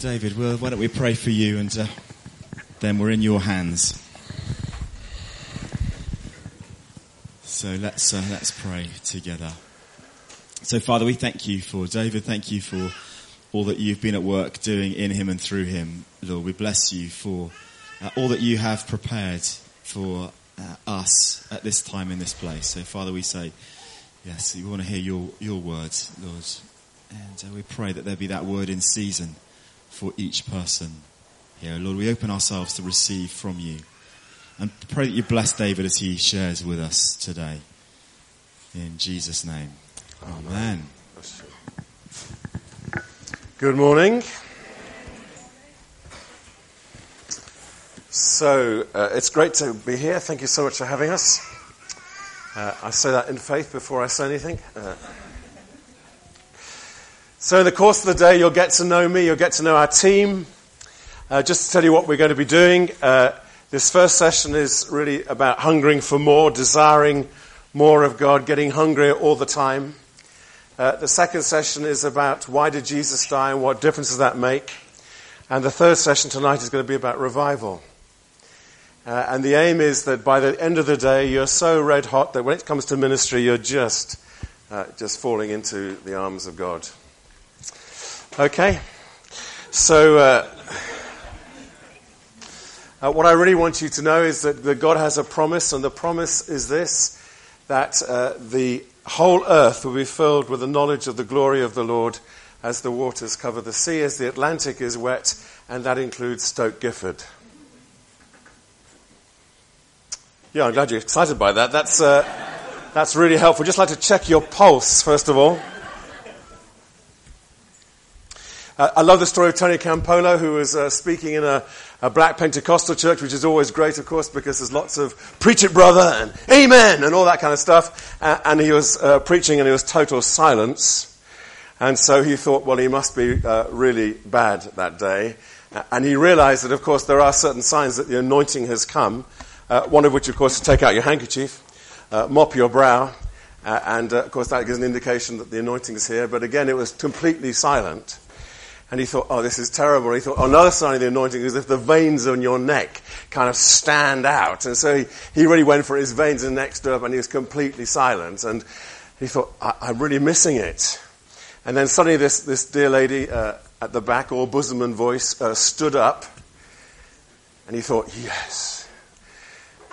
David, well, why don't we pray for you and uh, then we're in your hands. So let's, uh, let's pray together. So, Father, we thank you for David. Thank you for all that you've been at work doing in him and through him. Lord, we bless you for uh, all that you have prepared for uh, us at this time in this place. So, Father, we say, yes, we want to hear your, your words, Lord. And uh, we pray that there be that word in season for each person here. Lord, we open ourselves to receive from you. And pray that you bless David as he shares with us today. In Jesus' name. Amen. Good morning. So, uh, it's great to be here. Thank you so much for having us. Uh, I say that in faith before I say anything. Uh, so, in the course of the day, you'll get to know me, you'll get to know our team. Uh, just to tell you what we're going to be doing, uh, this first session is really about hungering for more, desiring more of God, getting hungrier all the time. Uh, the second session is about why did Jesus die and what difference does that make. And the third session tonight is going to be about revival. Uh, and the aim is that by the end of the day, you're so red hot that when it comes to ministry, you're just, uh, just falling into the arms of God. Okay? So, uh, uh, what I really want you to know is that, that, God has a promise, and the promise is this that uh, the whole earth will be filled with the knowledge of the glory of the Lord as the waters cover the sea, as the Atlantic is wet, and that includes Stoke Gifford. Yeah, I'm glad you're excited by that. That's, uh, that's really helpful. Just like to check your pulse, first of all. Uh, I love the story of Tony Campolo, who was uh, speaking in a, a, black Pentecostal church, which is always great, of course, because there's lots of preach it, brother, and amen, and all that kind of stuff. Uh, and he was uh, preaching, and it was total silence. And so he thought, well, he must be uh, really bad that day. And he realized that, of course, there are certain signs that the anointing has come. Uh, one of which, of course, is take out your handkerchief, mop your brow, and, of course, that gives an indication that the anointing is here. But again, it was completely silent. And he thought, oh, this is terrible. he thought, oh, another sign of the anointing is if the veins on your neck kind of stand out. And so he, he really went for his veins and neck stood up and he was completely silent. And he thought, I, am really missing it. And then suddenly this, this dear lady uh, at the back, all bosom and voice, uh, stood up. And he thought, yes.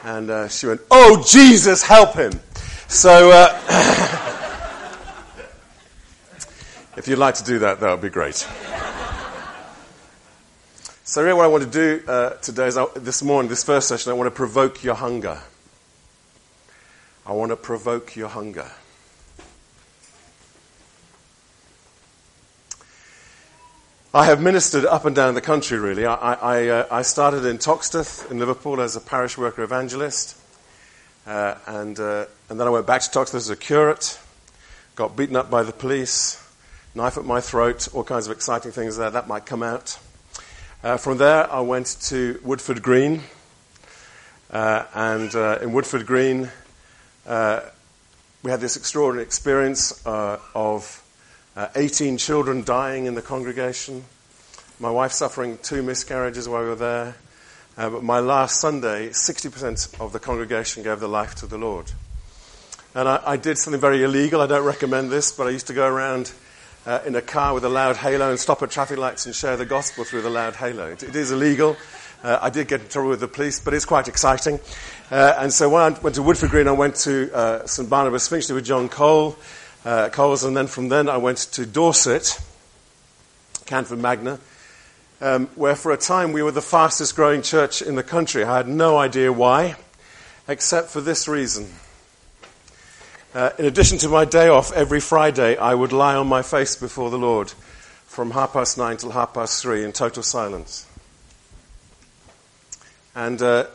And uh, she went, oh, Jesus, help him. So, uh, if you'd like to do that, that would be great. So, really, what I want to do uh, today is I, this morning, this first session, I want to provoke your hunger. I want to provoke your hunger. I have ministered up and down the country, really. I, I, uh, I started in Toxteth in Liverpool as a parish worker evangelist. Uh, and, uh, and then I went back to Toxteth as a curate, got beaten up by the police, knife at my throat, all kinds of exciting things there. That might come out. Uh, from there, I went to Woodford Green. Uh, and uh, in Woodford Green, uh, we had this extraordinary experience uh, of uh, 18 children dying in the congregation. My wife suffering two miscarriages while we were there. but my last Sunday, 60% of the congregation gave their life to the Lord. And I, I did something very illegal. I don't recommend this, but I used to go around uh, in a car with a loud halo and stop at traffic lights and share the gospel through the loud halo. it, it is illegal. Uh, I did get in trouble with the police, but it's quite exciting. Uh, and so when I went to Woodford Green, I went to uh, St Barnabas Finchley with John Cole, uh, Coles, and then from then I went to Dorset, Canford Magna, um, where for a time we were the fastest growing church in the country. I had no idea why, except for this reason. Uh, in addition to my day off every Friday, I would lie on my face before the Lord from half past nine till half past three in total silence. And, uh,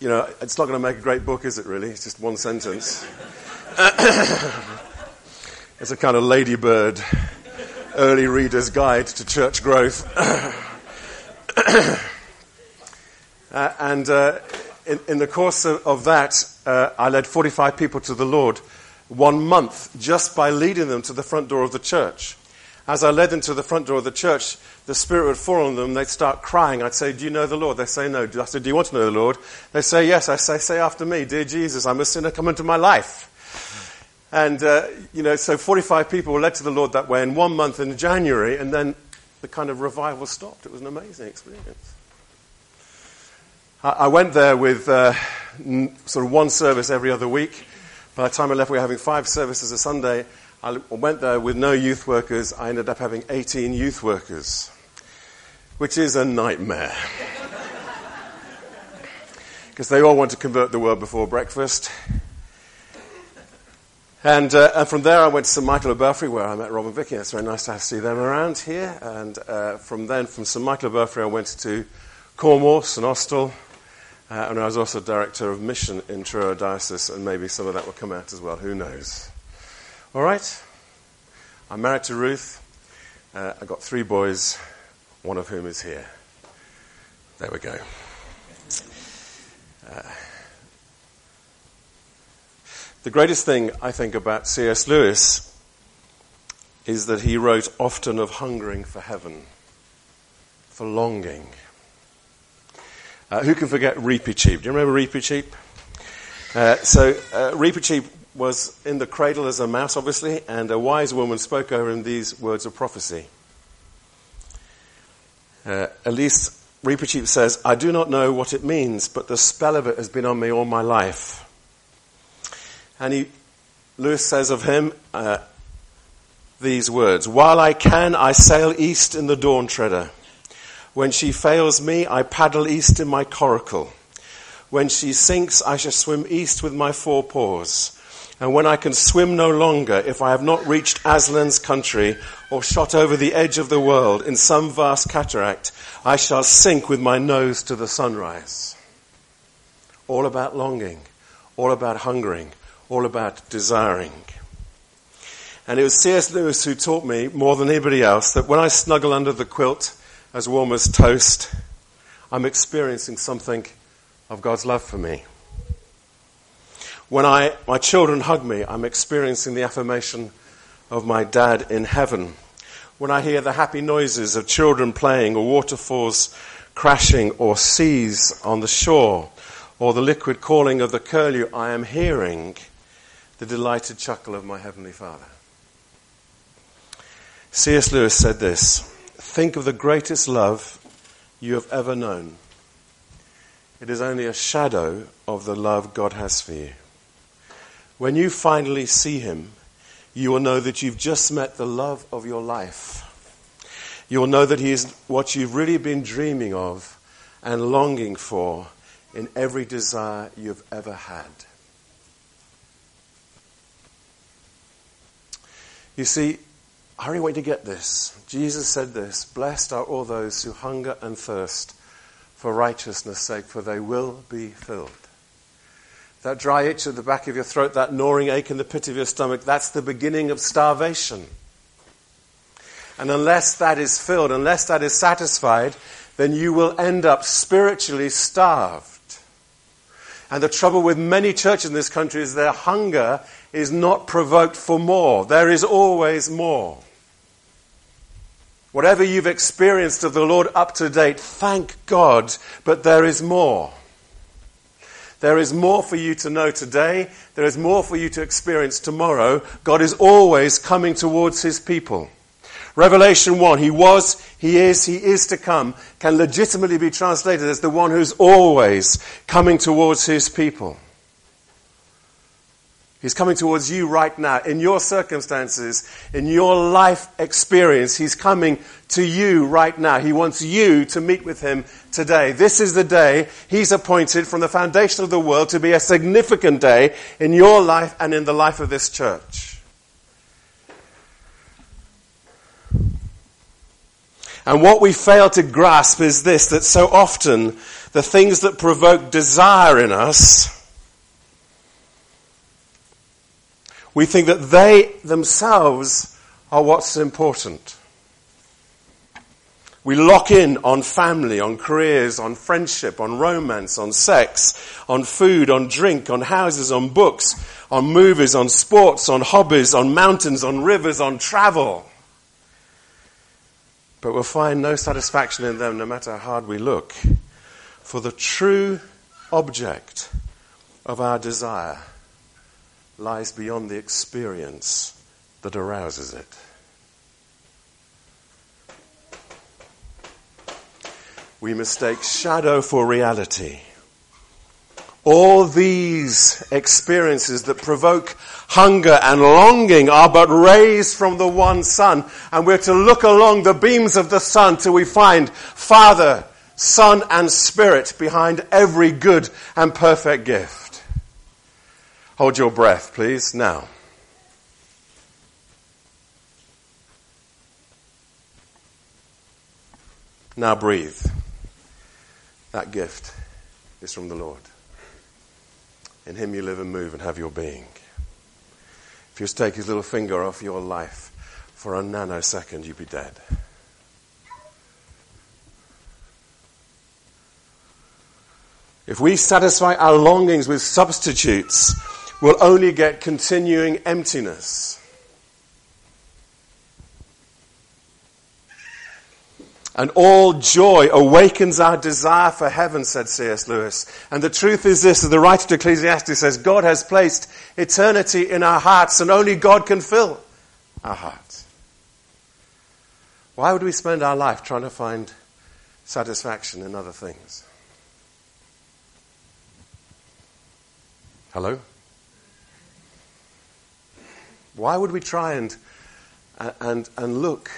you know, it's not going to make a great book, is it really? It's just one sentence. it's a kind of ladybird early reader's guide to church growth. uh, and uh, in, in, the course of, of that, uh, I led 45 people to the Lord one month just by leading them to the front door of the church. as I led them to the front door of the church, the Spirit would fall on them. They'd start crying. I'd say, Do you know the Lord? They say, No. I said, Do you want to know the Lord? They say, Yes. I say, Say after me, Dear Jesus, I'm a sinner. Come into my life. And, uh, you know, so 45 people were led to the Lord that way in one month in January, and then the kind of revival stopped. It was an amazing experience. I, went there with uh, sort of one service every other week. By the time I left, we were having five services a Sunday. I went there with no youth workers. I ended up having 18 youth workers, which is a nightmare. Because they all want to convert the world before breakfast. And, uh, and, from there, I went to St. Michael of Belfrey, where I met Robin Vicky. It's very nice to see them around here. And uh, from then, from St. Michael of Belfrey, I went to Cornwall, St. Austell, uh, and I was also director of mission in Truro Diocese, and maybe some of that will come out as well. Who knows? All right. I'm married to Ruth. Uh, I've got three boys, one of whom is here. There we go. Uh, the greatest thing I think about C.S. Lewis is that he wrote often of hungering for heaven, for longing. Uh, who can forget Reepicheep? Do you remember Reepicheep? Uh, so, uh, was in the cradle as a mouse, obviously, and a wise woman spoke over him these words of prophecy. Uh, Elise Reepicheep says, I do not know what it means, but the spell of it has been on me all my life. And he, Lewis says of him uh, these words While I can, I sail east in the dawn treader. When she fails me, I paddle east in my coracle. When she sinks, I shall swim east with my four paws. And when I can swim no longer, if I have not reached Aslan's country or shot over the edge of the world in some vast cataract, I shall sink with my nose to the sunrise. All about longing, all about hungering, all about desiring. And it was C.S. Lewis who taught me more than anybody else that when I snuggle under the quilt as warm as toast, I'm experiencing something of God's love for me. When I, my children hug me, I'm experiencing the affirmation of my dad in heaven. When I hear the happy noises of children playing or waterfalls crashing or seas on the shore or the liquid calling of the curlew, I am hearing the delighted chuckle of my Heavenly Father. C.S. Lewis said this Think of the greatest love you have ever known. It is only a shadow of the love God has for you. When you finally see him, you will know that you've just met the love of your life. You will know that he is what you've really been dreaming of and longing for in every desire you've ever had. You see, Want you to get this. Jesus said this Blessed are all those who hunger and thirst for righteousness' sake, for they will be filled. That dry itch at the back of your throat, that gnawing ache in the pit of your stomach, that's the beginning of starvation. And unless that is filled, unless that is satisfied, then you will end up spiritually starved. And the trouble with many churches in this country is their hunger is not provoked for more. There is always more. Whatever you've experienced of the Lord up to date, thank God, but there is more. There is more for you to know today. There is more for you to experience tomorrow. God is always coming towards his people. Revelation 1, he was, he is, he is to come, can legitimately be translated as the one who's always coming towards his people. He's coming towards you right now. In your circumstances, in your life experience, He's coming to you right now. He wants you to meet with Him today. This is the day He's appointed from the foundation of the world to be a significant day in your life and in the life of this church. And what we fail to grasp is this that so often the things that provoke desire in us we think that they themselves are what's important. We lock in on family, on careers, on friendship, on romance, on sex, on food, on drink, on houses, on books, on movies, on sports, on hobbies, on mountains, on rivers, on travel. but we'll find no satisfaction in them no matter how hard we look. For the true object of our desire lies beyond the experience that arouses it. We mistake shadow for reality. All these experiences that provoke hunger and longing are but rays from the one sun. And we're to look along the beams of the sun till we find Father, Son, and Spirit behind every good and perfect gift. Hold your breath, please, now. Now breathe. That gift is from the Lord. In Him you live and move and have your being. If you just take His little finger off your life for a nanosecond, you'd be dead. If we satisfy our longings with substitutes, we'll only get continuing emptiness. And all joy awakens our desire for heaven, said C.S. Lewis. And the truth is this, the writer to Ecclesiastes says, God has placed eternity in our hearts and only God can fill our hearts. Why would we spend our life trying to find satisfaction in other things? Hello? Why would we try and, uh, and, and look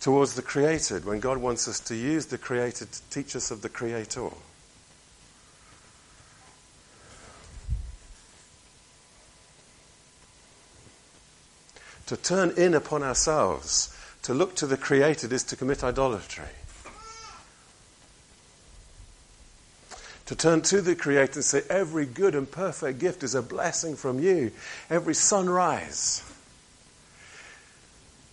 towards the created when God wants us to use the created to teach us of the creator? To turn in upon ourselves, to look to the created, is to commit idolatry. To turn to the Creator and say, Every good and perfect gift is a blessing from you. Every sunrise.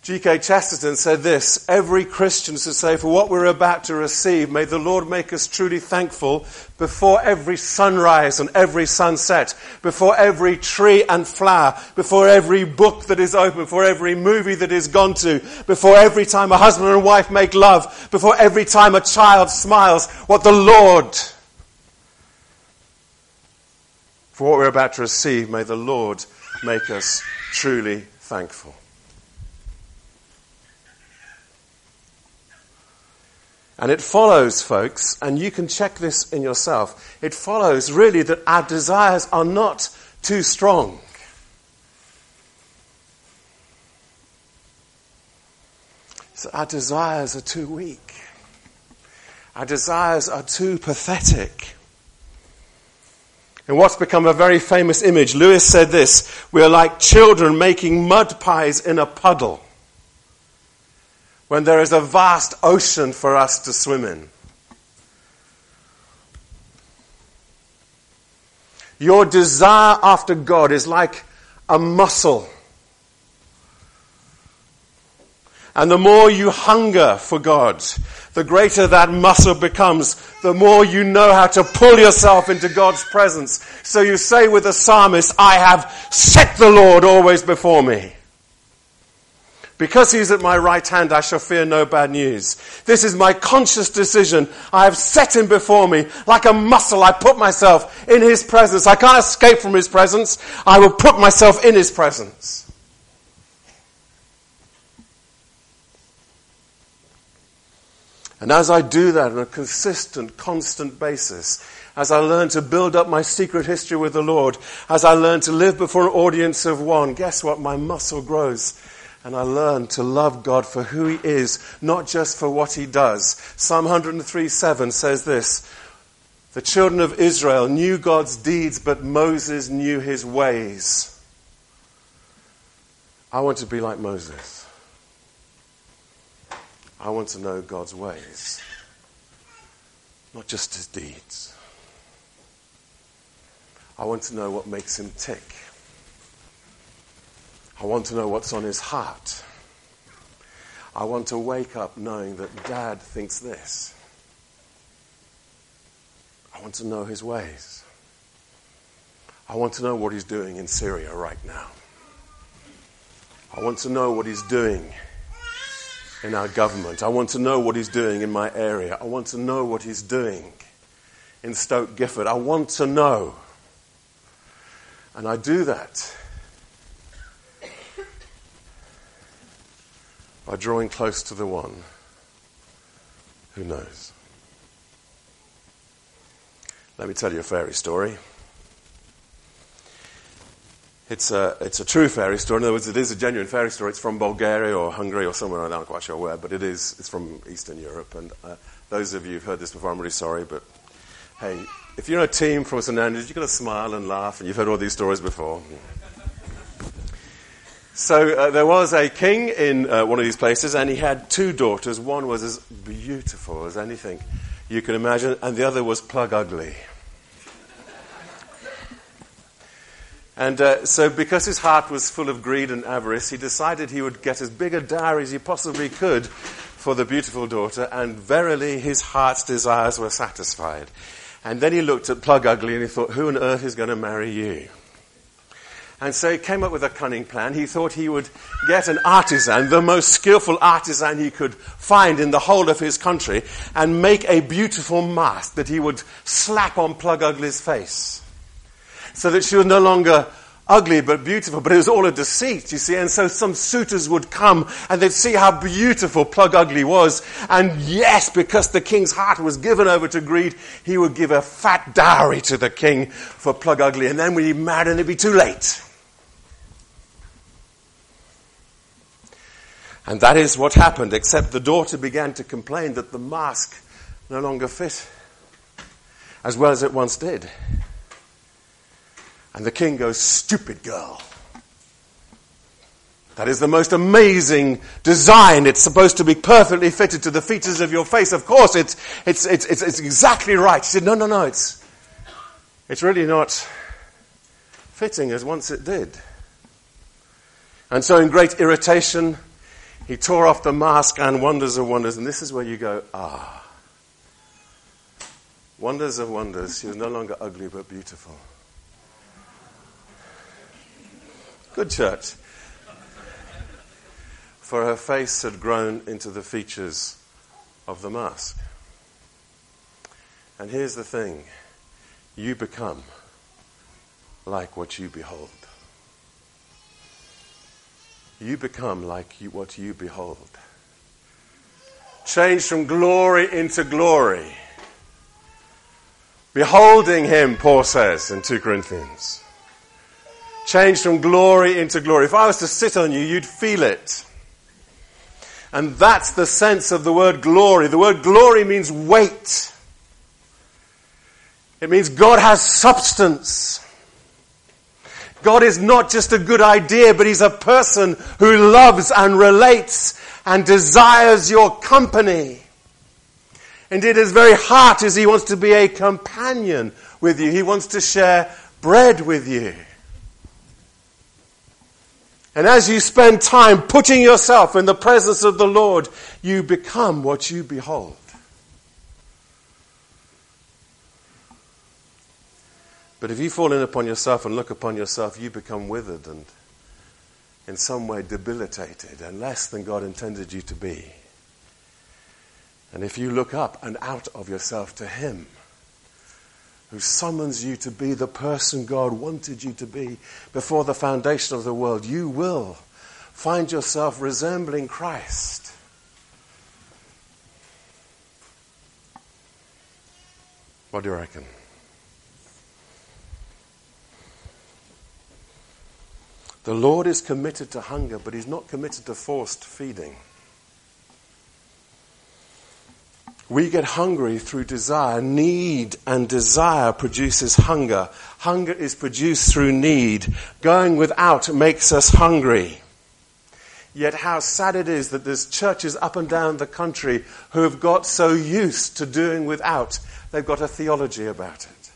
G.K. Chesterton said this Every Christian should say, For what we're about to receive, may the Lord make us truly thankful before every sunrise and every sunset, before every tree and flower, before every book that is open, before every movie that is gone to, before every time a husband and wife make love, before every time a child smiles, what the Lord for what we're about to receive, may the Lord make us truly thankful. And it follows, folks, and you can check this in yourself, it follows really that our desires are not too strong. So our desires are too weak. Our desires are too pathetic. In what's become a very famous image, Lewis said this We are like children making mud pies in a puddle when there is a vast ocean for us to swim in. Your desire after God is like a muscle And the more you hunger for God, the greater that muscle becomes, the more you know how to pull yourself into God's presence. So you say with the psalmist, I have set the Lord always before me. Because he's at my right hand, I shall fear no bad news. This is my conscious decision. I have set him before me. Like a muscle, I put myself in his presence. I can't escape from his presence. I will put myself in his presence. And as I do that on a consistent, constant basis, as I learn to build up my secret history with the Lord, as I learn to live before an audience of one, guess what? My muscle grows. And I learn to love God for who He is, not just for what He does. Psalm 103 7 says this The children of Israel knew God's deeds, but Moses knew His ways. I want to be like Moses. I want to know God's ways, not just his deeds. I want to know what makes him tick. I want to know what's on his heart. I want to wake up knowing that dad thinks this. I want to know his ways. I want to know what he's doing in Syria right now. I want to know what He's doing in our government. I want to know what He's doing in my area. I want to know what He's doing in Stoke Gifford. I want to know. And I do that by drawing close to the one who knows. Let me tell you a fairy story. It's a, it's a true fairy story. In other words, it is a genuine fairy story. It's from Bulgaria or Hungary or somewhere, I'm not quite sure where, but it is, it's from Eastern Europe. And uh, those of you who've heard this before, I'm really sorry, but hey, if you're a team from St Andrews, you've got to smile and laugh, and you've heard all these stories before. So uh, there was a king in uh, one of these places, and he had two daughters. One was as beautiful as anything you can imagine, and the other was plug ugly. And uh, so, because his heart was full of greed and avarice, he decided he would get as big a dowry as he possibly could for the beautiful daughter, and verily his heart's desires were satisfied. And then he looked at Plug Ugly and he thought, who on earth is going to marry you? And so he came up with a cunning plan. He thought he would get an artisan, the most skillful artisan he could find in the whole of his country, and make a beautiful mask that he would slap on Plug Ugly's face. So that she was no longer ugly but beautiful, but it was all a deceit, you see. And so some suitors would come and they'd see how beautiful Plug Ugly was. And yes, because the king's heart was given over to greed, he would give a fat dowry to the king for Plug Ugly. And then when he married, and it'd be too late. And that is what happened, except the daughter began to complain that the mask no longer fit as well as it once did. And the king goes, Stupid girl. That is the most amazing design. It's supposed to be perfectly fitted to the features of your face. Of course, it's, it's, it's, it's, it's exactly right. He said, No, no, no, it's, it's really not fitting as once it did. And so, in great irritation, he tore off the mask and wonders of wonders. And this is where you go, ah. Wonders of wonders. She was no longer ugly but beautiful. Good church. For her face had grown into the features of the mask. And here's the thing you become like what you behold. You become like you, what you behold. Change from glory into glory. Beholding him, Paul says in 2 Corinthians. Change from glory into glory. If I was to sit on you, you'd feel it. And that's the sense of the word glory. The word glory means weight. It means God has substance. God is not just a good idea, but He's a person who loves and relates and desires your company. Indeed, his very heart is He wants to be a companion with you. He wants to share bread with you. And as you spend time putting yourself in the presence of the Lord, you become what you behold. But if you fall in upon yourself and look upon yourself, you become withered and in some way debilitated and less than God intended you to be. And if you look up and out of yourself to Him, who summons you to be the person God wanted you to be before the foundation of the world, you will find yourself resembling Christ. What do you reckon? The Lord is committed to hunger, but He's not committed to forced feeding. We get hungry through desire. Need and desire produces hunger. Hunger is produced through need. Going without makes us hungry. Yet how sad it is that there's churches up and down the country who have got so used to doing without, they've got a theology about it.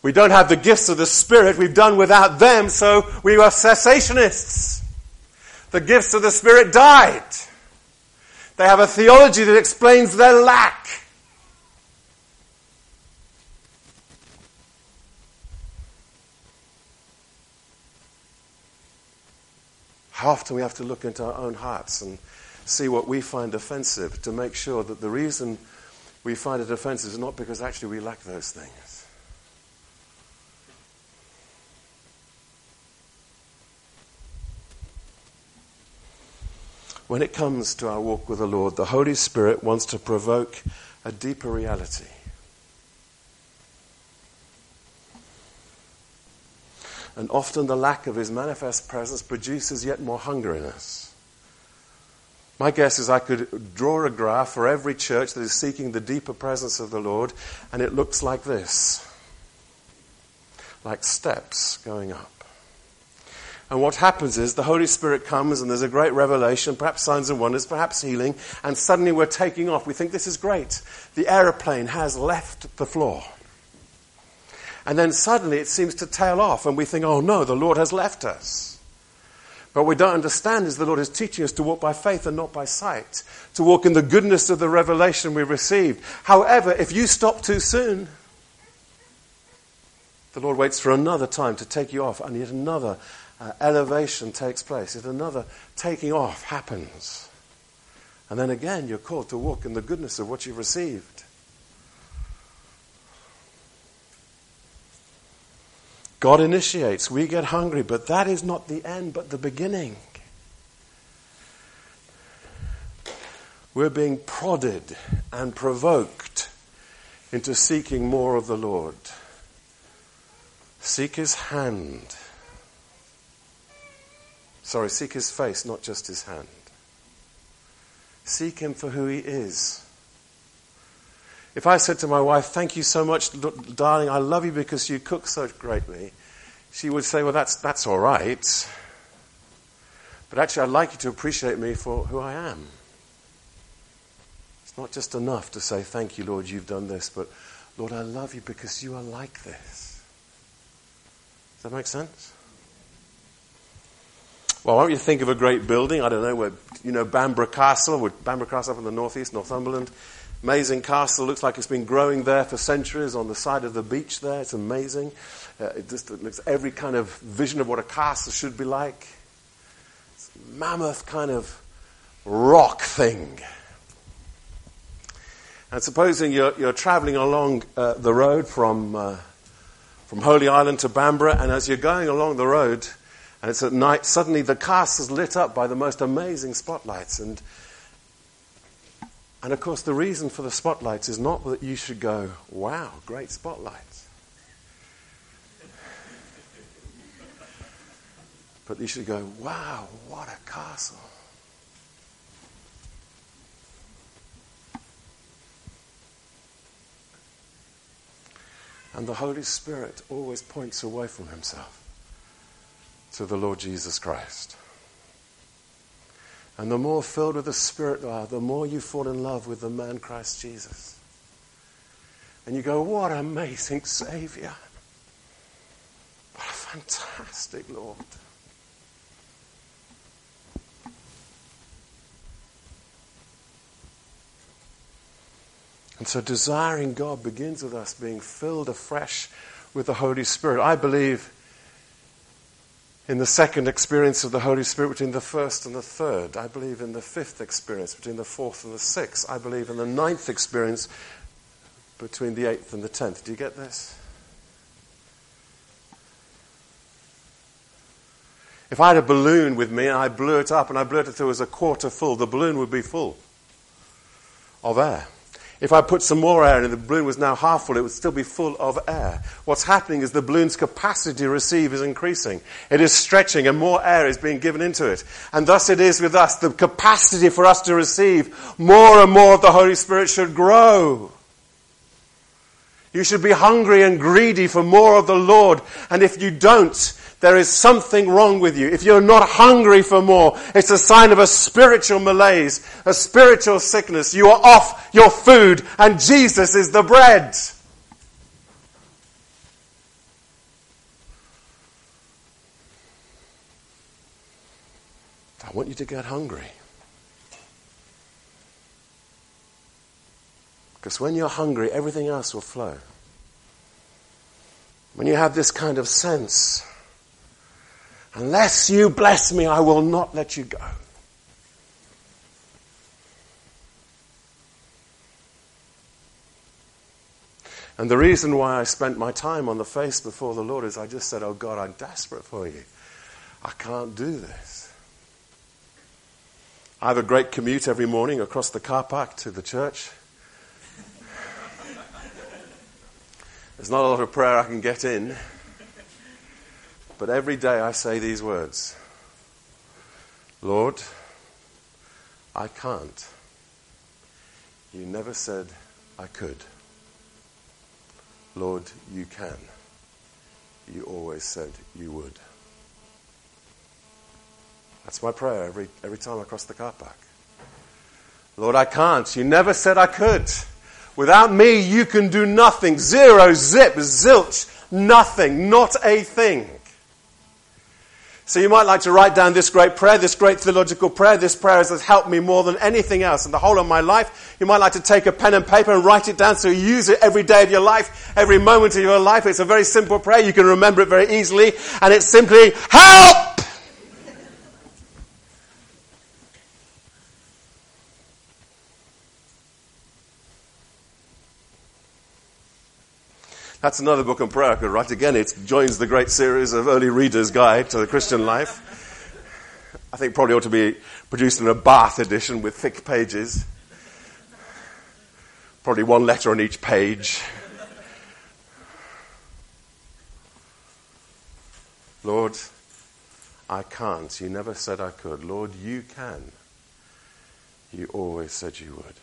We don't have the gifts of the Spirit, we've done without them, so we are cessationists. The gifts of the Spirit died. They have a theology that explains their lack. How often we have to look into our own hearts and see what we find offensive to make sure that the reason we find it offensive is not because actually we lack those things. When it comes to our walk with the Lord, the Holy Spirit wants to provoke a deeper reality. And often the lack of his manifest presence produces yet more hunger in us. My guess is I could draw a graph for every church that is seeking the deeper presence of the Lord, and it looks like this like steps going up. And what happens is the Holy Spirit comes and there's a great revelation, perhaps signs and wonders, perhaps healing, and suddenly we're taking off. We think this is great. The aeroplane has left the floor. And then suddenly it seems to tail off, and we think, oh no, the Lord has left us. But what we don't understand is the Lord is teaching us to walk by faith and not by sight, to walk in the goodness of the revelation we received. However, if you stop too soon, the Lord waits for another time to take you off, and yet another uh, elevation takes place, yet another taking off happens. And then again, you're called to walk in the goodness of what you've received. God initiates, we get hungry, but that is not the end, but the beginning. We're being prodded and provoked into seeking more of the Lord. Seek his hand. Sorry, seek his face, not just his hand. Seek him for who he is. If I said to my wife, Thank you so much, darling, I love you because you cook so greatly, she would say, Well, that's, that's all right. But actually, I'd like you to appreciate me for who I am. It's not just enough to say, Thank you, Lord, you've done this, but Lord, I love you because you are like this. Does that make sense? Well, why don't you think of a great building? I don't know, where, you know, Bamburgh Castle, Bamburgh Castle up in the northeast, Northumberland. Amazing castle. Looks like it's been growing there for centuries on the side of the beach there. It's amazing. Uh, it just it looks every kind of vision of what a castle should be like. It's a mammoth kind of rock thing. And supposing you're, you're traveling along uh, the road from, uh, from Holy Island to Bamburgh, and as you're going along the road, and it's at night, suddenly the castle's lit up by the most amazing spotlights. And and of course, the reason for the spotlights is not that you should go, wow, great spotlights. But you should go, wow, what a castle. And the Holy Spirit always points away from himself to the Lord Jesus Christ. And the more filled with the Spirit you are, the more you fall in love with the man Christ Jesus. And you go, what an amazing Savior. What a fantastic Lord. And so desiring God begins with us being filled afresh with the Holy Spirit. I believe in the second experience of the Holy Spirit between the first and the third. I believe in the fifth experience between the fourth and the sixth. I believe in the ninth experience between the eighth and the tenth. Do you get this? If I had a balloon with me and I blew it up and I blew it until it was a quarter full, the balloon would be full of air. If I put some more air in the balloon was now half full, it would still be full of air. What's happening is the balloon's capacity to receive is increasing. It is stretching and more air is being given into it. And thus it is with us. The capacity for us to receive more and more of the Holy Spirit should grow. You should be hungry and greedy for more of the Lord. And if you don't, there is something wrong with you. If you're not hungry for more, it's a sign of a spiritual malaise, a spiritual sickness. You are off your food and Jesus is the bread. I want you to get hungry. Because when you're hungry, everything else will flow. When you have this kind of sense Unless you bless me, I will not let you go. And the reason why I spent my time on the face before the Lord is I just said, Oh God, I'm desperate for you. I can't do this. I have a great commute every morning across the car park to the church. There's not a lot of prayer I can get in. But every day I say these words Lord, I can't. You never said I could. Lord, you can. You always said you would. That's my prayer every, every time I cross the car park. Lord, I can't. You never said I could. Without me, you can do nothing. Zero, zip, zilch, nothing, not a thing. So you might like to write down this great prayer, this great theological prayer. This prayer has helped me more than anything else in the whole of my life. You might like to take a pen and paper and write it down so you use it every day of your life, every moment of your life. It's a very simple prayer. You can remember it very easily. And it's simply, help! That's another book on prayer I could write. Again, it joins the great series of early readers' guide to the Christian life. I think probably ought to be produced in a Bath edition with thick pages. Probably one letter on each page. Lord, I can't. You never said I could. Lord, you can. You always said you would.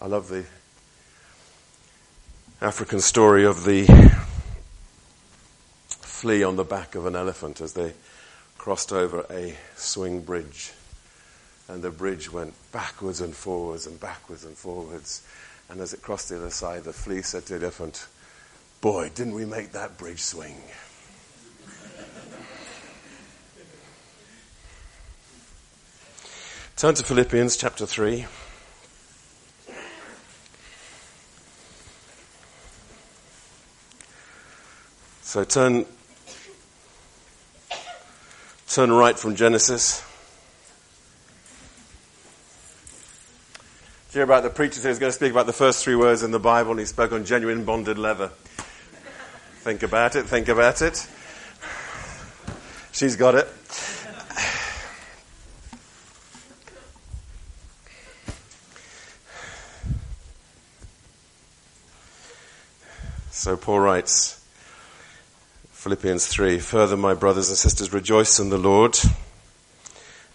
I love the African story of the flea on the back of an elephant as they crossed over a swing bridge. And the bridge went backwards and forwards and backwards and forwards. And as it crossed the other side, the flea said to the elephant, Boy, didn't we make that bridge swing? Turn to Philippians chapter 3. So turn, turn right from Genesis. Do you hear about the preacher who's going to speak about the first three words in the Bible and he spoke on genuine bonded leather? think about it, think about it. She's got it. So Paul writes, Philippians 3. Further, my brothers and sisters, rejoice in the Lord.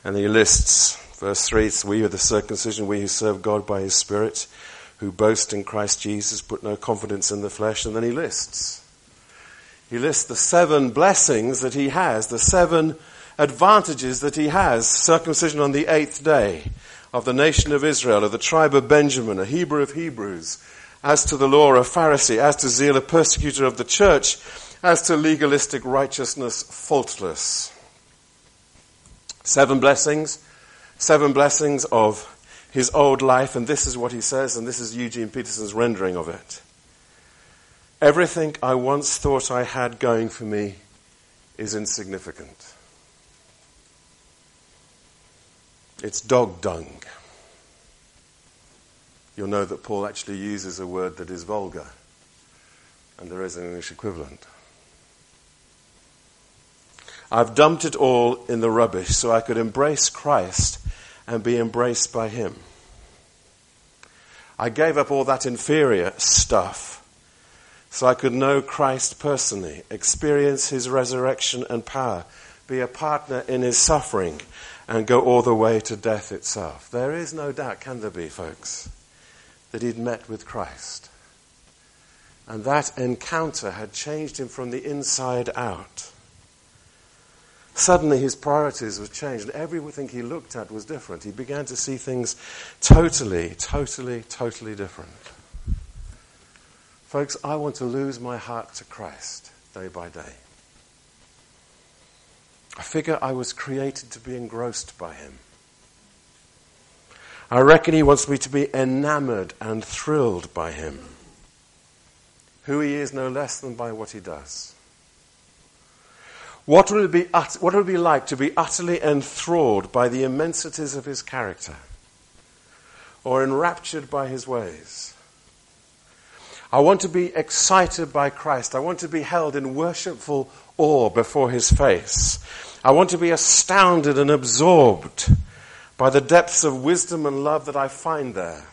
And he lists, verse 3, it's we are the circumcision, we who serve God by his Spirit, who boast in Christ Jesus, put no confidence in the flesh. And then he lists. He lists the seven blessings that he has, the seven advantages that he has. Circumcision on the eighth day of the nation of Israel, of the tribe of Benjamin, a Hebrew of Hebrews. As to the law, a Pharisee. As to zeal, a persecutor of the church as to legalistic righteousness faultless. Seven blessings, seven blessings of his old life, and this is what he says, and this is Eugene Peterson's rendering of it. Everything I once thought I had going for me is insignificant. It's dog dung. You'll know that Paul actually uses a word that is vulgar, and there is an English equivalent. I've dumped it all in the rubbish so I could embrace Christ and be embraced by Him. I gave up all that inferior stuff so I could know Christ personally, experience His resurrection and power, be a partner in His suffering, and go all the way to death itself. There is no doubt, can there be, folks, that he'd met with Christ. And that encounter had changed him from the inside out. Suddenly his priorities were changed and everything he looked at was different. He began to see things totally, totally, totally different. Folks, I want to lose my heart to Christ day by day. I figure I was created to be engrossed by him. I reckon he wants me to be enamored and thrilled by him. Who he is no less than by what he does. What would, it be, what it be like to be utterly enthralled by the immensities of his character or enraptured by his ways? I want to be excited by Christ. I want to be held in worshipful awe before his face. I want to be astounded and absorbed by the depths of wisdom and love that I find there.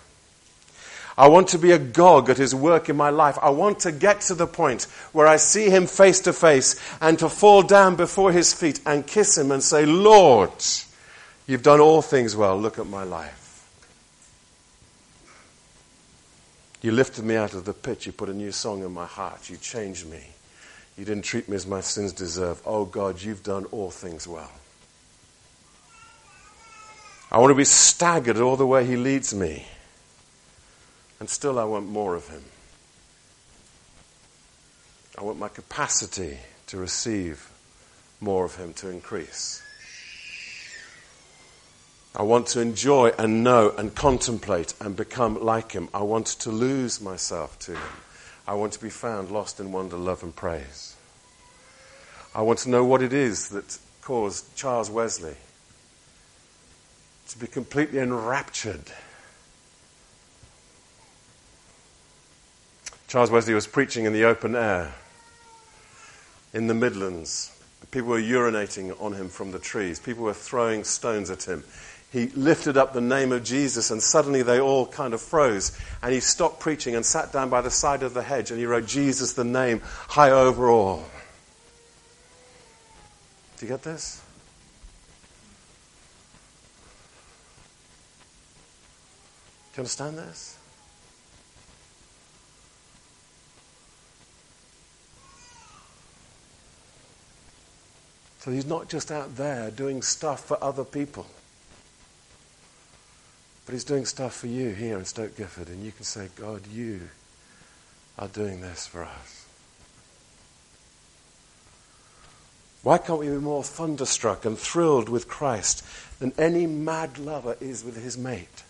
I want to be agog at his work in my life. I want to get to the point where I see him face to face and to fall down before his feet and kiss him and say, Lord, you've done all things well. Look at my life. You lifted me out of the pit. You put a new song in my heart. You changed me. You didn't treat me as my sins deserve. Oh God, you've done all things well. I want to be staggered all the way He leads me. And still, I want more of Him. I want my capacity to receive more of Him to increase. I want to enjoy and know and contemplate and become like Him. I want to lose myself to Him. I want to be found lost in wonder, love, and praise. I want to know what it is that caused Charles Wesley to be completely enraptured. Charles Wesley was preaching in the open air in the Midlands. People were urinating on him from the trees. People were throwing stones at him. He lifted up the name of Jesus, and suddenly they all kind of froze. And he stopped preaching and sat down by the side of the hedge, and he wrote, Jesus, the name, high over all. Do you get this? Do you understand this? So he's not just out there doing stuff for other people, but he's doing stuff for you here in Stoke Gifford, and you can say, God, you are doing this for us. Why can't we be more thunderstruck and thrilled with Christ than any mad lover is with his mate?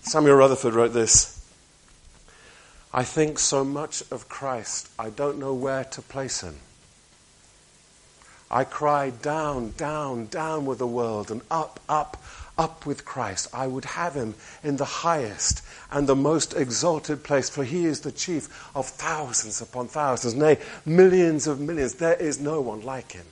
Samuel Rutherford wrote this I think so much of Christ, I don't know where to place him. I cry down, down, down with the world and up, up, up with Christ. I would have him in the highest and the most exalted place, for he is the chief of thousands upon thousands, nay, millions of millions. There is no one like him.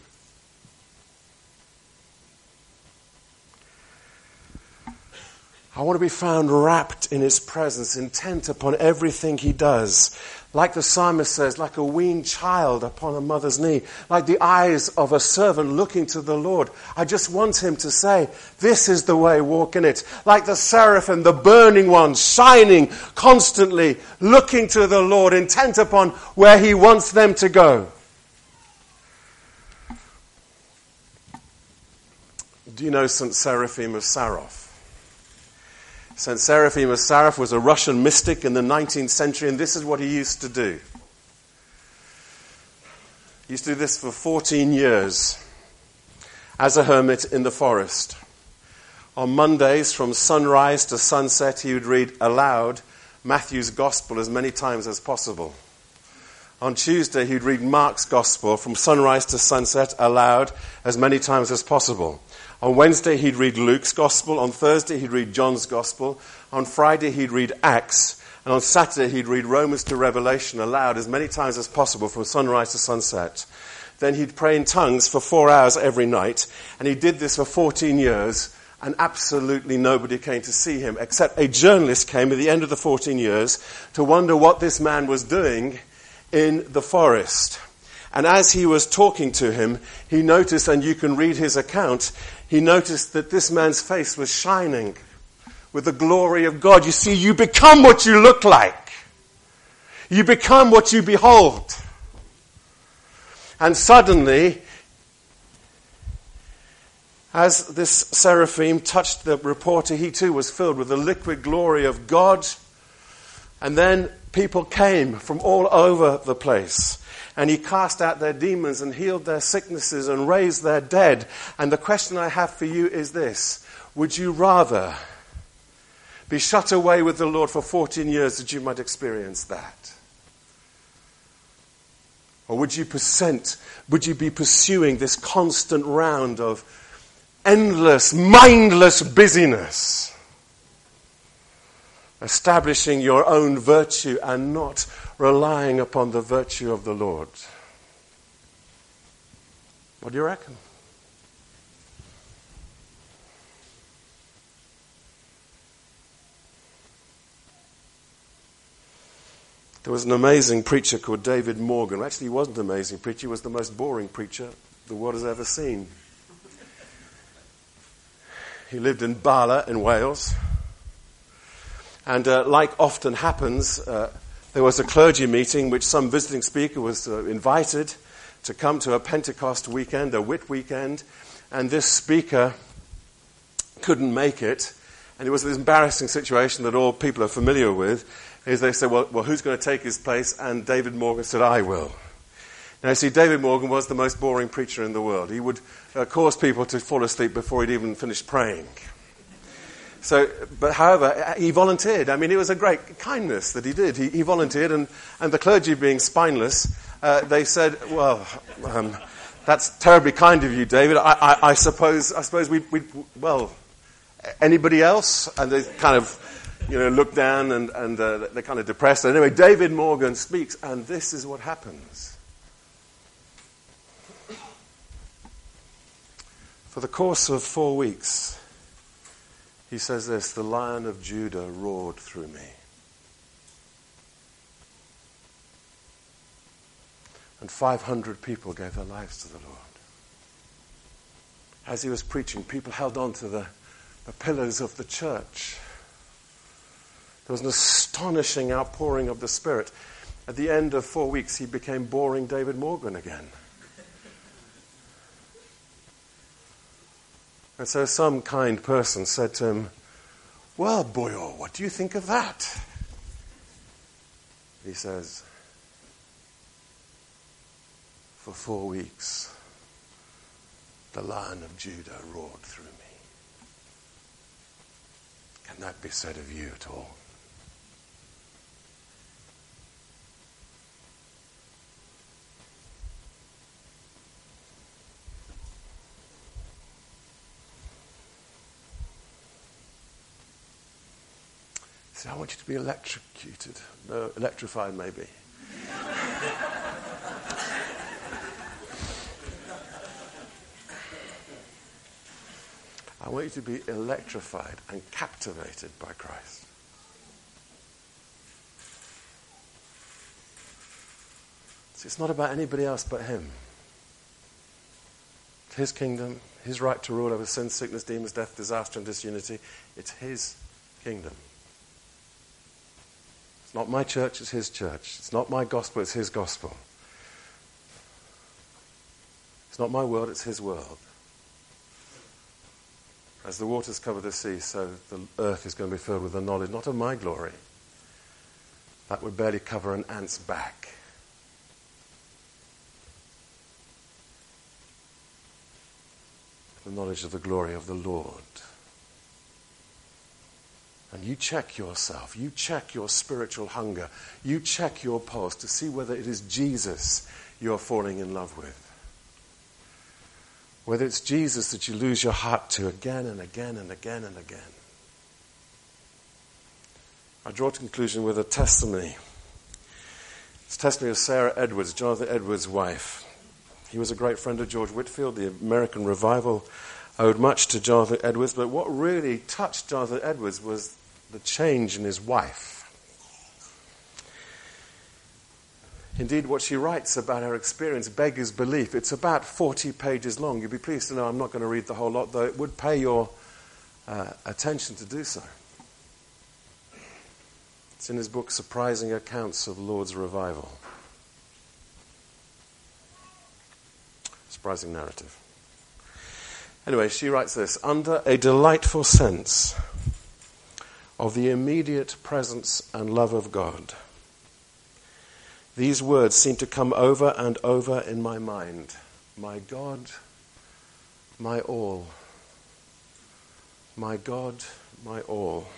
I want to be found wrapped in his presence, intent upon everything he does. Like the psalmist says, like a weaned child upon a mother's knee, like the eyes of a servant looking to the Lord. I just want him to say, This is the way, walk in it. Like the seraphim, the burning ones, shining constantly, looking to the Lord, intent upon where he wants them to go. Do you know St. Seraphim of Sarov? St. Seraphim of Sarov was a Russian mystic in the 19th century, and this is what he used to do. He used to do this for 14 years as a hermit in the forest. On Mondays, from sunrise to sunset, he would read aloud Matthew's Gospel as many times as possible. On Tuesday, he'd read Mark's Gospel from sunrise to sunset aloud as many times as possible. On Wednesday, he'd read Luke's Gospel. On Thursday, he'd read John's Gospel. On Friday, he'd read Acts. And on Saturday, he'd read Romans to Revelation aloud as many times as possible from sunrise to sunset. Then he'd pray in tongues for four hours every night. And he did this for 14 years. And absolutely nobody came to see him, except a journalist came at the end of the 14 years to wonder what this man was doing in the forest. And as he was talking to him, he noticed, and you can read his account, he noticed that this man's face was shining with the glory of God. You see, you become what you look like. You become what you behold. And suddenly, as this seraphim touched the reporter, he too was filled with the liquid glory of God. And then people came from all over the place and he cast out their demons and healed their sicknesses and raised their dead. And the question I have for you is this Would you rather be shut away with the Lord for 14 years that you might experience that? Or would you, percent, would you be pursuing this constant round of endless, mindless busyness? Establishing your own virtue and not relying upon the virtue of the Lord. What do you reckon? There was an amazing preacher called David Morgan. Actually, he wasn't an amazing preacher, he was the most boring preacher the world has ever seen. He lived in Bala in Wales. And uh, like often happens, uh, there was a clergy meeting which some visiting speaker was uh, invited to come to a Pentecost weekend, a Whit weekend, and this speaker couldn't make it. And it was this embarrassing situation that all people are familiar with is they said, well, well, who's going to take his place? And David Morgan said, I will. Now, you see, David Morgan was the most boring preacher in the world. He would uh, cause people to fall asleep before he'd even finished praying. So, but however, he volunteered. I mean, it was a great kindness that he did. He, he volunteered, and, and the clergy being spineless, uh, they said, well, um, that's terribly kind of you, David. I, I, I suppose, I suppose we, we, well, anybody else? And they kind of you know, look down and, and uh, they're kind of depressed. Anyway, David Morgan speaks, and this is what happens. For the course of four weeks, he says this The lion of Judah roared through me. And 500 people gave their lives to the Lord. As he was preaching, people held on to the, the pillars of the church. There was an astonishing outpouring of the Spirit. At the end of four weeks, he became boring David Morgan again. And so some kind person said to him, Well, boyo, what do you think of that? He says, For four weeks, the lion of Judah roared through me. Can that be said of you at all? Said, I want you to be electrocuted. No, electrified, maybe. I want you to be electrified and captivated by Christ. It's not about anybody else but Him. His kingdom, His right to rule over sin, sickness, demons, death, disaster, and disunity. It's His kingdom. It's not my church, it's his church. It's not my gospel, it's his gospel. It's not my world, it's his world. As the waters cover the sea, so the earth is going to be filled with the knowledge, not of my glory. That would barely cover an ant's back. The knowledge of the glory of the Lord. And you check yourself. You check your spiritual hunger. You check your pulse to see whether it is Jesus you're falling in love with. Whether it's Jesus that you lose your heart to again and again and again and again. I draw to conclusion with a testimony. It's a testimony of Sarah Edwards, Jonathan Edwards' wife. He was a great friend of George Whitefield, The American revival owed much to Jonathan Edwards, but what really touched Jonathan Edwards was the change in his wife. Indeed, what she writes about her experience beggars belief. It's about 40 pages long. You'd be pleased to know I'm not going to read the whole lot, though it would pay your uh, attention to do so. It's in his book, Surprising Accounts of Lord's Revival. Surprising narrative. Anyway, she writes this Under a delightful sense of the immediate presence and love of God. These words seem to come over and over in my mind. My God, my all. My God, my all.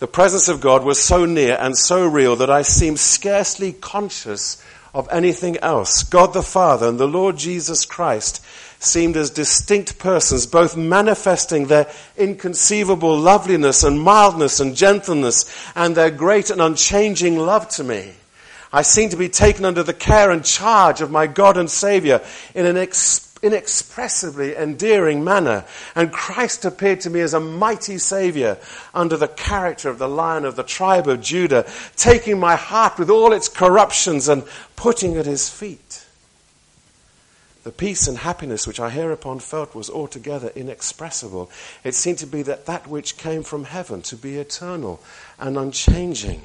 The presence of God was so near and so real that I seemed scarcely conscious of anything else. God the Father and the Lord Jesus Christ seemed as distinct persons, both manifesting their inconceivable loveliness and mildness and gentleness and their great and unchanging love to me. I seemed to be taken under the care and charge of my God and Savior in an ex- inexpressibly endearing manner. And Christ appeared to me as a mighty Savior under the character of the Lion of the tribe of Judah, taking my heart with all its corruptions and putting at His feet. The peace and happiness which I hereupon felt was altogether inexpressible. It seemed to be that that which came from heaven to be eternal and unchanging.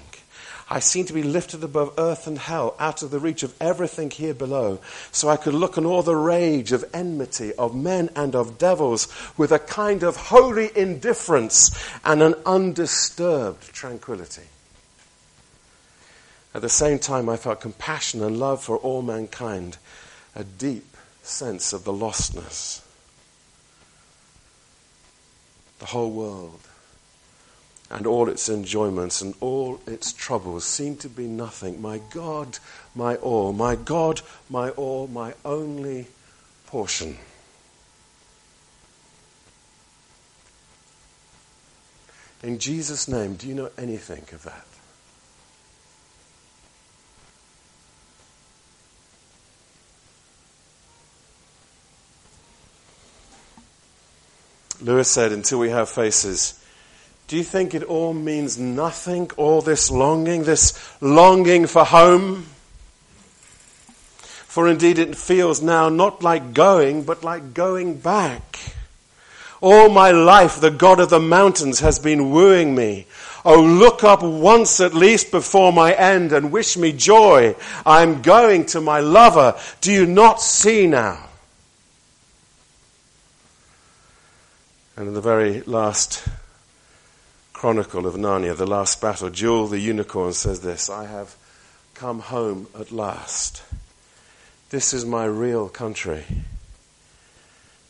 I seemed to be lifted above earth and hell, out of the reach of everything here below, so I could look on all the rage of enmity of men and of devils with a kind of holy indifference and an undisturbed tranquility. At the same time, I felt compassion and love for all mankind, a deep sense of the lostness. The whole world and all its enjoyments and all its troubles seem to be nothing. My God, my all, my God, my all, my only portion. In Jesus' name, do you know anything of that? Lewis said, until we have faces, do you think it all means nothing? All this longing, this longing for home? For indeed it feels now not like going, but like going back. All my life the God of the mountains has been wooing me. Oh, look up once at least before my end and wish me joy. I am going to my lover. Do you not see now? And in the very last chronicle of Narnia, the last battle, Jewel the unicorn says this I have come home at last. This is my real country.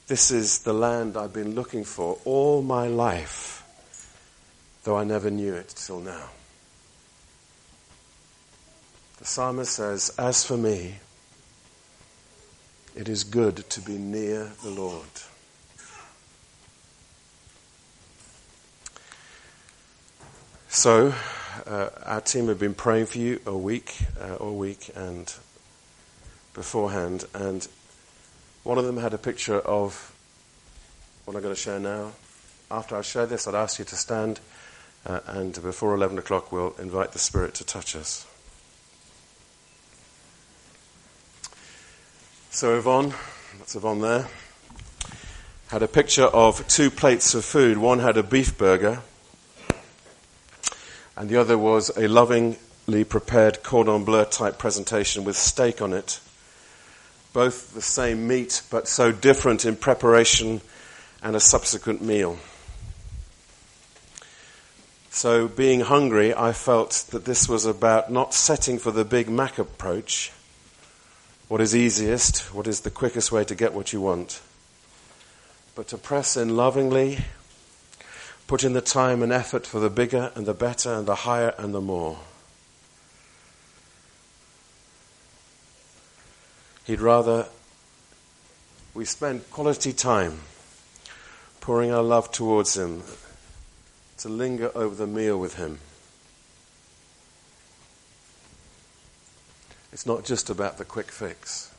This is the land I've been looking for all my life, though I never knew it till now. The psalmist says, As for me, it is good to be near the Lord. So, uh, our team have been praying for you a week, uh, all week, and beforehand. And one of them had a picture of what I'm going to share now. After I share this, I'd ask you to stand, uh, and before 11 o'clock, we'll invite the Spirit to touch us. So, Yvonne, that's Yvonne there, had a picture of two plates of food. One had a beef burger and the other was a lovingly prepared cordon bleu type presentation with steak on it. Both the same meat, but so different in preparation and a subsequent meal. So, being hungry, I felt that this was about not setting for the Big Mac approach what is easiest, what is the quickest way to get what you want, but to press in lovingly Put in the time and effort for the bigger and the better and the higher and the more. He'd rather we spend quality time pouring our love towards Him, to linger over the meal with Him. It's not just about the quick fix.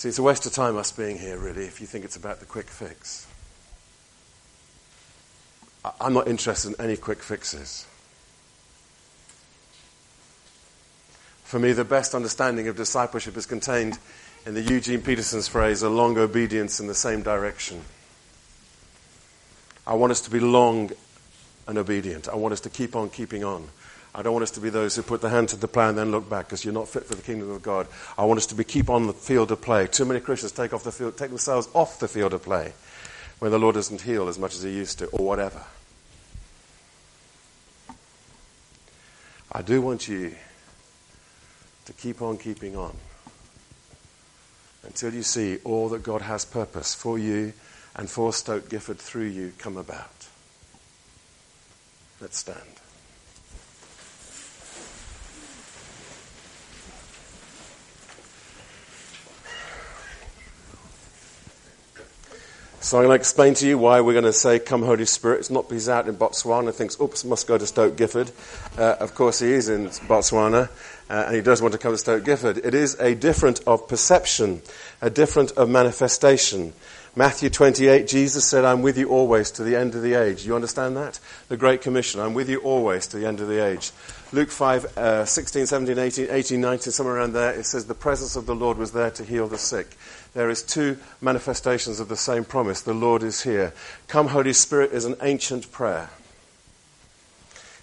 See, it's a waste of time us being here, really, if you think it's about the quick fix. I'm not interested in any quick fixes. For me, the best understanding of discipleship is contained in the Eugene Peterson's phrase, a long obedience in the same direction. I want us to be long and obedient. I want us to keep on keeping on. I don't want us to be those who put their hand to the plow and then look back because you're not fit for the kingdom of God. I want us to be keep on the field of play. Too many Christians take off the field, take themselves off the field of play when the Lord doesn't heal as much as He used to, or whatever. I do want you to keep on keeping on. until you see all that God has purpose for you and for Stoke Gifford through you come about. Let's stand. So I'm going to explain to you why we're going to say, Come Holy Spirit. It's not because he's out in Botswana and thinks, oops, must go to Stoke Gifford. Uh, of course, he is in Botswana uh, and he does want to come to Stoke Gifford. It is a different of perception, a different of manifestation. Matthew 28, Jesus said, I'm with you always to the end of the age. You understand that? The Great Commission. I'm with you always to the end of the age. Luke 5, uh, 16, 17, 18, 18, 19, somewhere around there, it says, The presence of the Lord was there to heal the sick there is two manifestations of the same promise. The Lord is here. Come, Holy Spirit is an ancient prayer.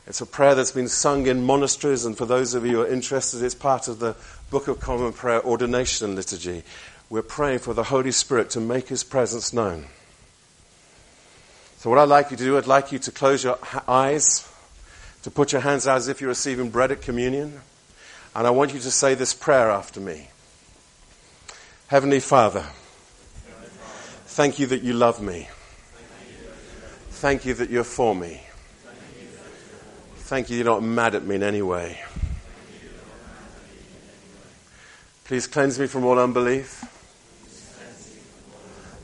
It's a prayer that's been sung in monasteries, and for those of you who are interested, it's part of the Book of Common Prayer ordination liturgy. We're praying for the Holy Spirit to make his presence known. So, what I'd like you to do, I'd like you to close your eyes, to put your hands out as if you're receiving bread at communion, and I want you to say this prayer after me. Heavenly Father, thank you that you love me. Thank you that you're for me. Thank you you're not mad at me in any way. Please cleanse me from all unbelief,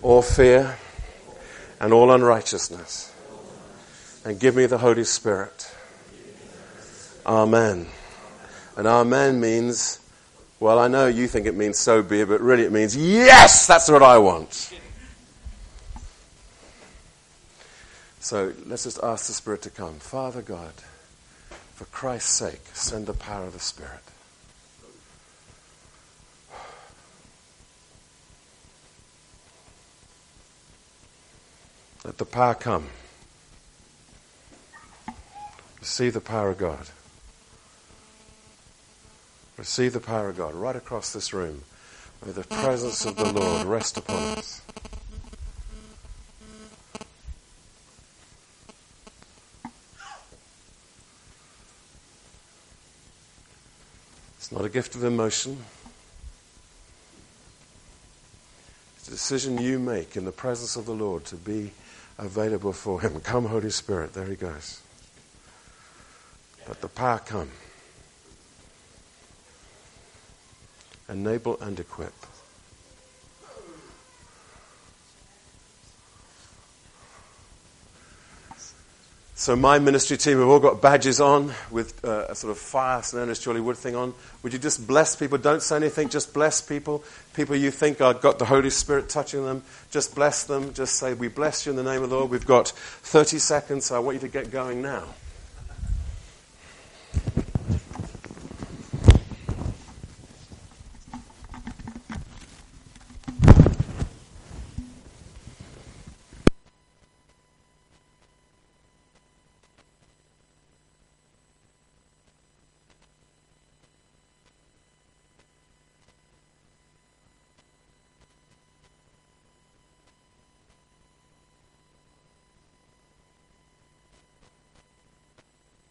all fear, and all unrighteousness. And give me the Holy Spirit. Amen. And Amen means well, I know you think it means so be it, but really it means, yes, that's what I want. So let's just ask the Spirit to come. Father God, for Christ's sake, send the power of the Spirit. Let the power come. Receive the power of God. Receive the power of God right across this room. May the presence of the Lord rest upon us. It's not a gift of emotion. It's a decision you make in the presence of the Lord to be available for Him. Come, Holy Spirit. There He goes. Let the power come. Enable and equip. So my ministry team have all got badges on with uh, a sort of fire, Ernest Chorleywood thing on. Would you just bless people? Don't say anything. Just bless people. People you think are got the Holy Spirit touching them. Just bless them. Just say, "We bless you in the name of the Lord." We've got 30 seconds, so I want you to get going now.